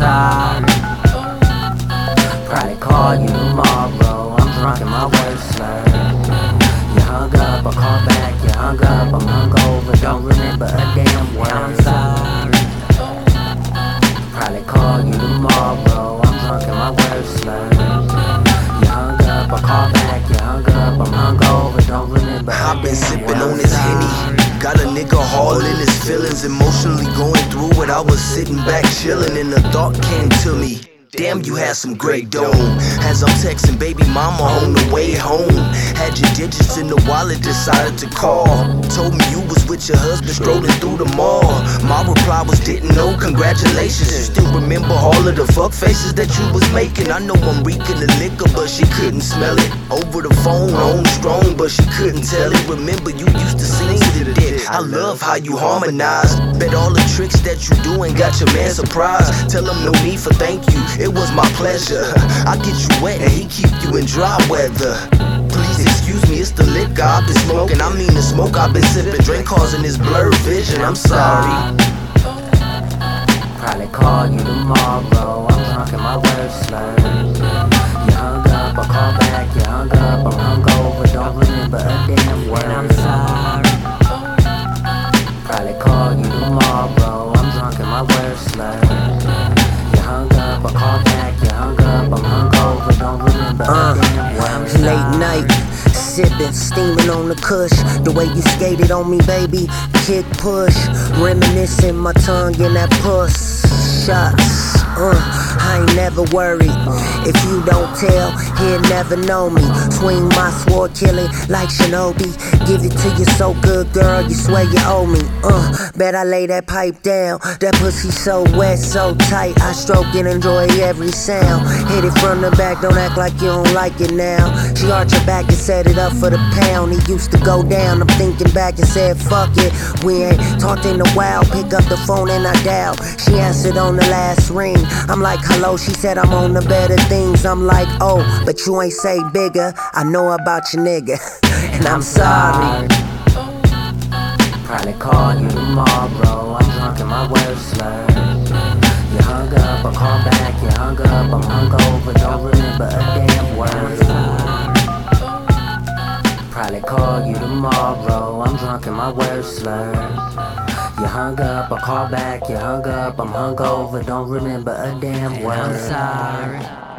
side. Probably call you tomorrow. I'm drunk in my waistline. You hung up, I call back. You hung up, I'm hungover. Don't remember a damn word. I'm sorry. Probably call you tomorrow. I'm drunk in my waistline. You hung up, I call back. You hung up, I'm hungover. Don't remember. I've been sipping on this henny. Got a nigga hauling his feelings, emotionally going through it. I was sitting back chilling, and a thought came to me. Damn, you had some great dough. As I'm texting baby mama on the way home, had your digits in the wallet, decided to call. Told me you was with your husband strolling through the mall. My reply was didn't know. Congratulations, still remember all of the fuck faces that you was making. I know I'm reeking the liquor, but she couldn't smell it. Over the phone, on strong, but she couldn't tell it. Remember you used to sing to the dead. I love how you harmonize. Bet all the tricks that you do doing got your man surprised. Tell him no need for thank you. It was my pleasure. I get you wet and he keep you in dry weather. Please excuse me, it's the liquor I've been smoking. I mean the smoke I've been sipping. Drink causing this blurred vision. I'm sorry. Probably call you tomorrow. I'm drunk and my words slurred. I'm Uh. Late night, sipping, steaming on the kush. The way you skated on me, baby, kick push. Reminiscing my tongue in that puss. Shots, uh, I ain't never worried. If you don't tell, he'll never know me. Swing my sword, kill it like Shinobi. Give it to you so good, girl, you swear you owe me. Uh, bet I lay that pipe down. That pussy so wet, so tight. I stroke and enjoy every sound. Hit it from the back, don't act like you don't like it now. She arched her back and set it up for the pound. It used to go down. I'm thinking back and said, fuck it. We ain't talked in a while. Pick up the phone and I dial. She answered on the last ring. I'm like, hello. She said, I'm on the better things. I'm like, oh, but you ain't say bigger. I know about your nigga. and I'm sorry. Probably call you tomorrow. I'm drunk and my words slurred. You hung up, I call back. You hung up, I'm hungover. Don't remember a damn word. Probably call you tomorrow. I'm drunk and my words slurred. You hung up, I call back. You hung up, I'm hungover. Don't remember a damn word. I'm sorry.